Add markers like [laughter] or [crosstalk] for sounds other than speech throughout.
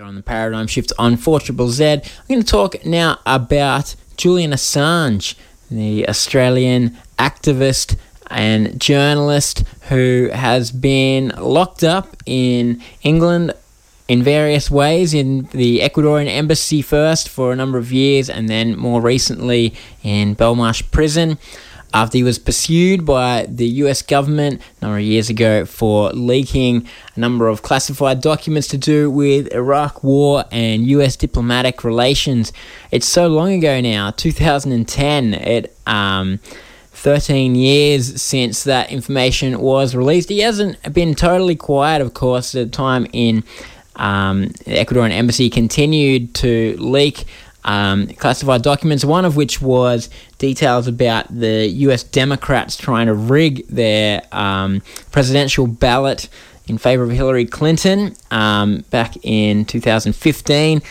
On the Paradigm Shift on 4 Triple Z. I'm going to talk now about Julian Assange, the Australian activist and journalist who has been locked up in England in various ways in the Ecuadorian embassy first for a number of years and then more recently in Belmarsh prison after he was pursued by the US government a number of years ago for leaking a number of classified documents to do with Iraq war and US diplomatic relations. It's so long ago now, 2010. It um 13 years since that information was released. He hasn't been totally quiet, of course, at the time in um, the Ecuadorian embassy continued to leak um, classified documents, one of which was details about the US Democrats trying to rig their um, presidential ballot in favor of Hillary Clinton um, back in 2015.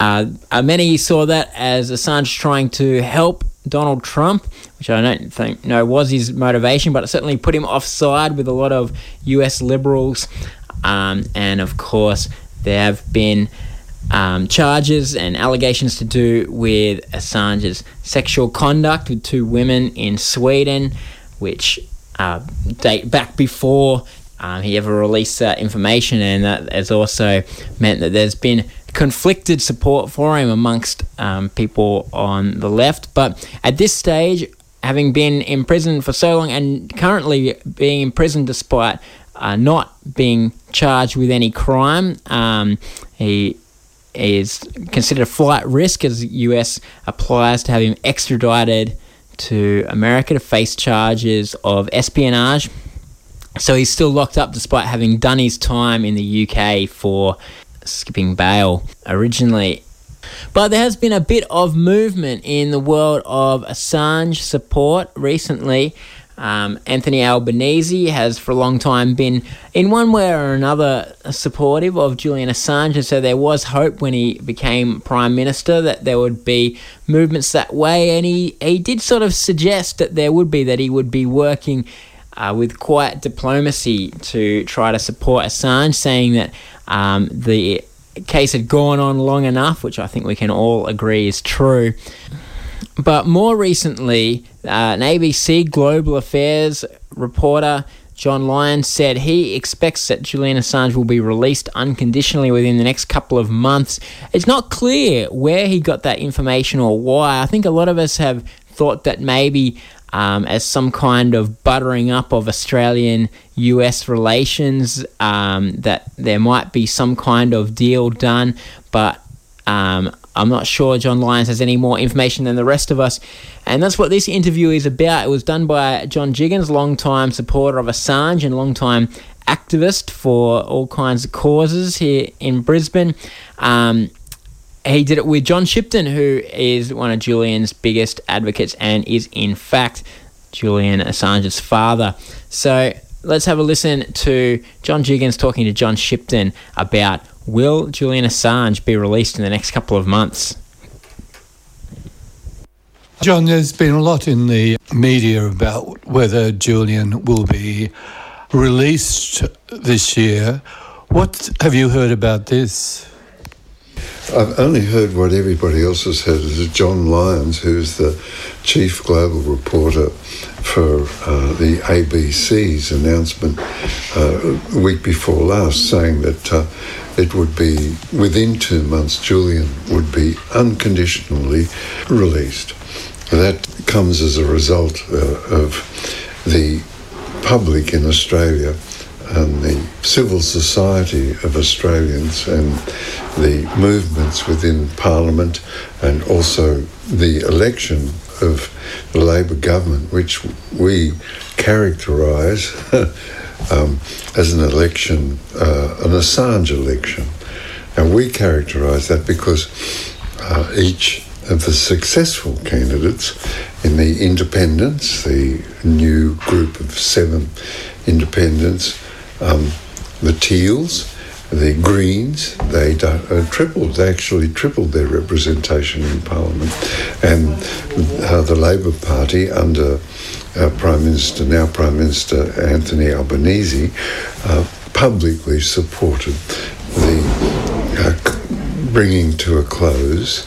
Uh, uh, many saw that as Assange trying to help Donald Trump, which I don't think know was his motivation, but it certainly put him offside with a lot of US liberals. Um, and of course, there have been um, charges and allegations to do with Assange's sexual conduct with two women in Sweden, which uh, date back before um, he ever released that information, and that has also meant that there's been conflicted support for him amongst um, people on the left. But at this stage, having been in prison for so long and currently being in prison despite uh, not being charged with any crime, um, he is considered a flight risk as the US applies to have him extradited to America to face charges of espionage. So he's still locked up despite having done his time in the UK for skipping bail originally. But there has been a bit of movement in the world of Assange support recently. Um, Anthony Albanese has for a long time been, in one way or another, supportive of Julian Assange, and so there was hope when he became Prime Minister that there would be movements that way, and he, he did sort of suggest that there would be, that he would be working uh, with quiet diplomacy to try to support Assange, saying that um, the case had gone on long enough, which I think we can all agree is true. But more recently, uh, an ABC Global Affairs reporter, John Lyons, said he expects that Julian Assange will be released unconditionally within the next couple of months. It's not clear where he got that information or why. I think a lot of us have thought that maybe um, as some kind of buttering up of Australian US relations, um, that there might be some kind of deal done, but um, I'm not sure John Lyons has any more information than the rest of us. And that's what this interview is about. It was done by John Jiggens, long-time supporter of Assange and long-time activist for all kinds of causes here in Brisbane. Um, he did it with John Shipton, who is one of Julian's biggest advocates and is, in fact, Julian Assange's father. So let's have a listen to John Jiggens talking to John Shipton about will Julian Assange be released in the next couple of months? John, there's been a lot in the media about whether Julian will be released this year. What have you heard about this? I've only heard what everybody else has heard is John Lyons, who's the chief global reporter for uh, the ABC's announcement uh, a week before last, saying that uh, it would be within two months, Julian would be unconditionally released. That comes as a result uh, of the public in Australia and the civil society of Australians and the movements within Parliament and also the election of the Labor government, which we characterise [laughs] um, as an election, uh, an Assange election. And we characterise that because uh, each of the successful candidates in the independents, the new group of seven independents, um, the Teals, the Greens, they uh, tripled, they actually tripled their representation in Parliament. And uh, the Labor Party, under uh, Prime Minister, now Prime Minister Anthony Albanese, uh, publicly supported the uh, bringing to a close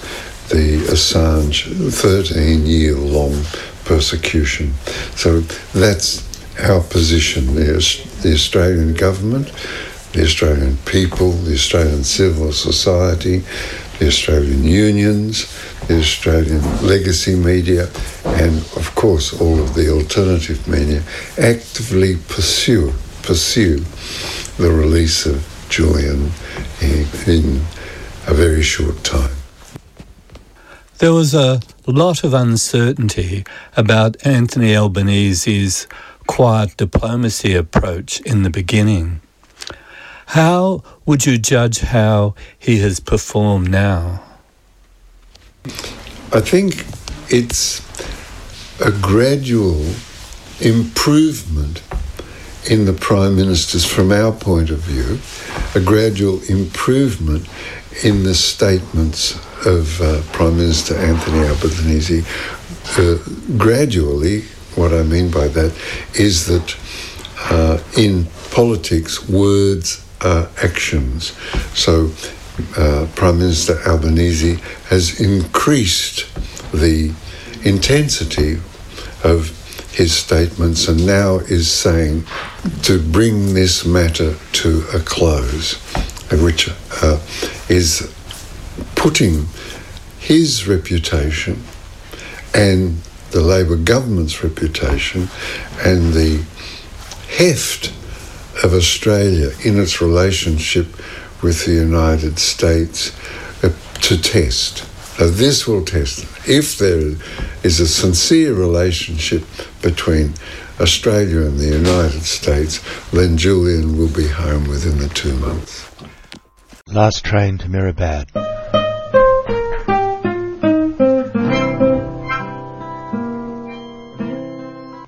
the Assange 13 year long persecution. So that's our position. The, the Australian government, the Australian people, the Australian civil society, the Australian unions, the Australian legacy media, and of course all of the alternative media actively pursue pursue the release of Julian in, in a very short time. There was a lot of uncertainty about Anthony Albanese's quiet diplomacy approach in the beginning. How would you judge how he has performed now? I think it's a gradual improvement in the Prime Minister's, from our point of view, a gradual improvement in the statements of uh, Prime Minister Anthony Albanese. Uh, gradually, what I mean by that is that uh, in politics, words are actions. So, uh, Prime Minister Albanese has increased the intensity of his statements and now is saying to bring this matter to a close, which uh, is putting his reputation and the Labor government's reputation and the heft of Australia in its relationship with the United States uh, to test. Now, this will test if there is a sincere relationship between Australia and the United States, then Julian will be home within the two months. Last train to Mirabad.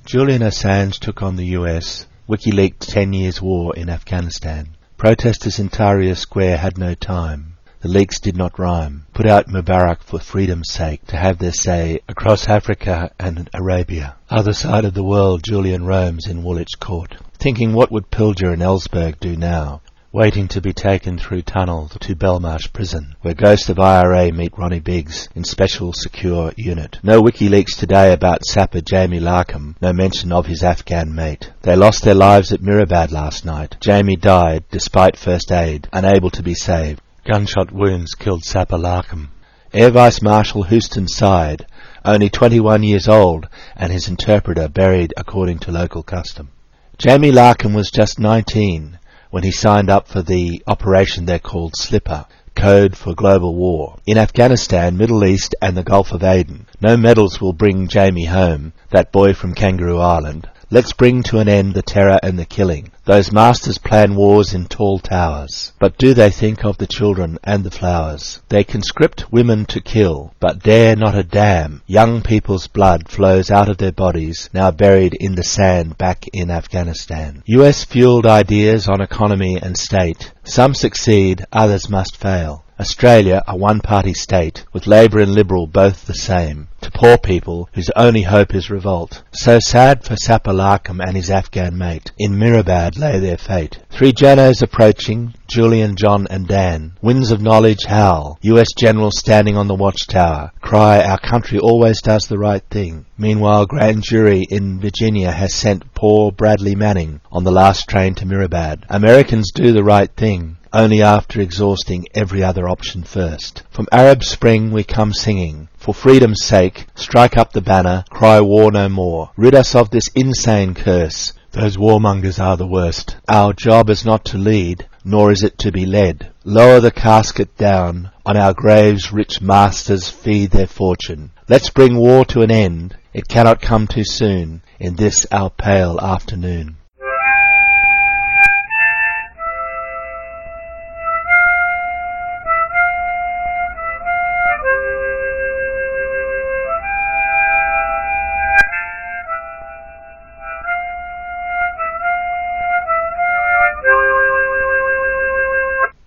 Julian Assange took on the US, WikiLeaks 10 years war in Afghanistan. Protesters in Tahrir Square had no time. The leaks did not rhyme. Put out Mubarak for freedom's sake, to have their say across Africa and Arabia. Other side of the world, Julian roams in Woolwich Court, thinking what would Pilger and Ellsberg do now, waiting to be taken through tunnel to Belmarsh Prison, where Ghost of IRA meet Ronnie Biggs in special secure unit. No WikiLeaks today about sapper Jamie Larcombe, no mention of his Afghan mate. They lost their lives at Mirabad last night. Jamie died despite first aid, unable to be saved. Gunshot wounds killed Sapper Larcombe. Air Vice Marshal Houston sighed, only 21 years old, and his interpreter buried according to local custom. Jamie Larcombe was just 19 when he signed up for the operation they're called Slipper, code for global war. In Afghanistan, Middle East and the Gulf of Aden, no medals will bring Jamie home, that boy from Kangaroo Island. Let's bring to an end the terror and the killing. Those masters plan wars in tall towers. But do they think of the children and the flowers? They conscript women to kill, but dare not a damn. Young people's blood flows out of their bodies, now buried in the sand back in Afghanistan. US fueled ideas on economy and state. Some succeed, others must fail. Australia, a one-party state, with Labor and Liberal both the same, to poor people whose only hope is revolt. So sad for Sapper Larcombe and his Afghan mate. In Mirabad lay their fate. Three Janos approaching, Julian, John and Dan. Winds of knowledge howl. US generals standing on the watchtower. Cry, our country always does the right thing. Meanwhile, grand jury in Virginia has sent poor Bradley Manning on the last train to Mirabad. Americans do the right thing only after exhausting every other option first. From Arab Spring we come singing. For freedom's sake, strike up the banner, cry war no more. Rid us of this insane curse. Those warmongers are the worst. Our job is not to lead, nor is it to be led. Lower the casket down. On our graves rich masters feed their fortune. Let's bring war to an end. It cannot come too soon in this our pale afternoon.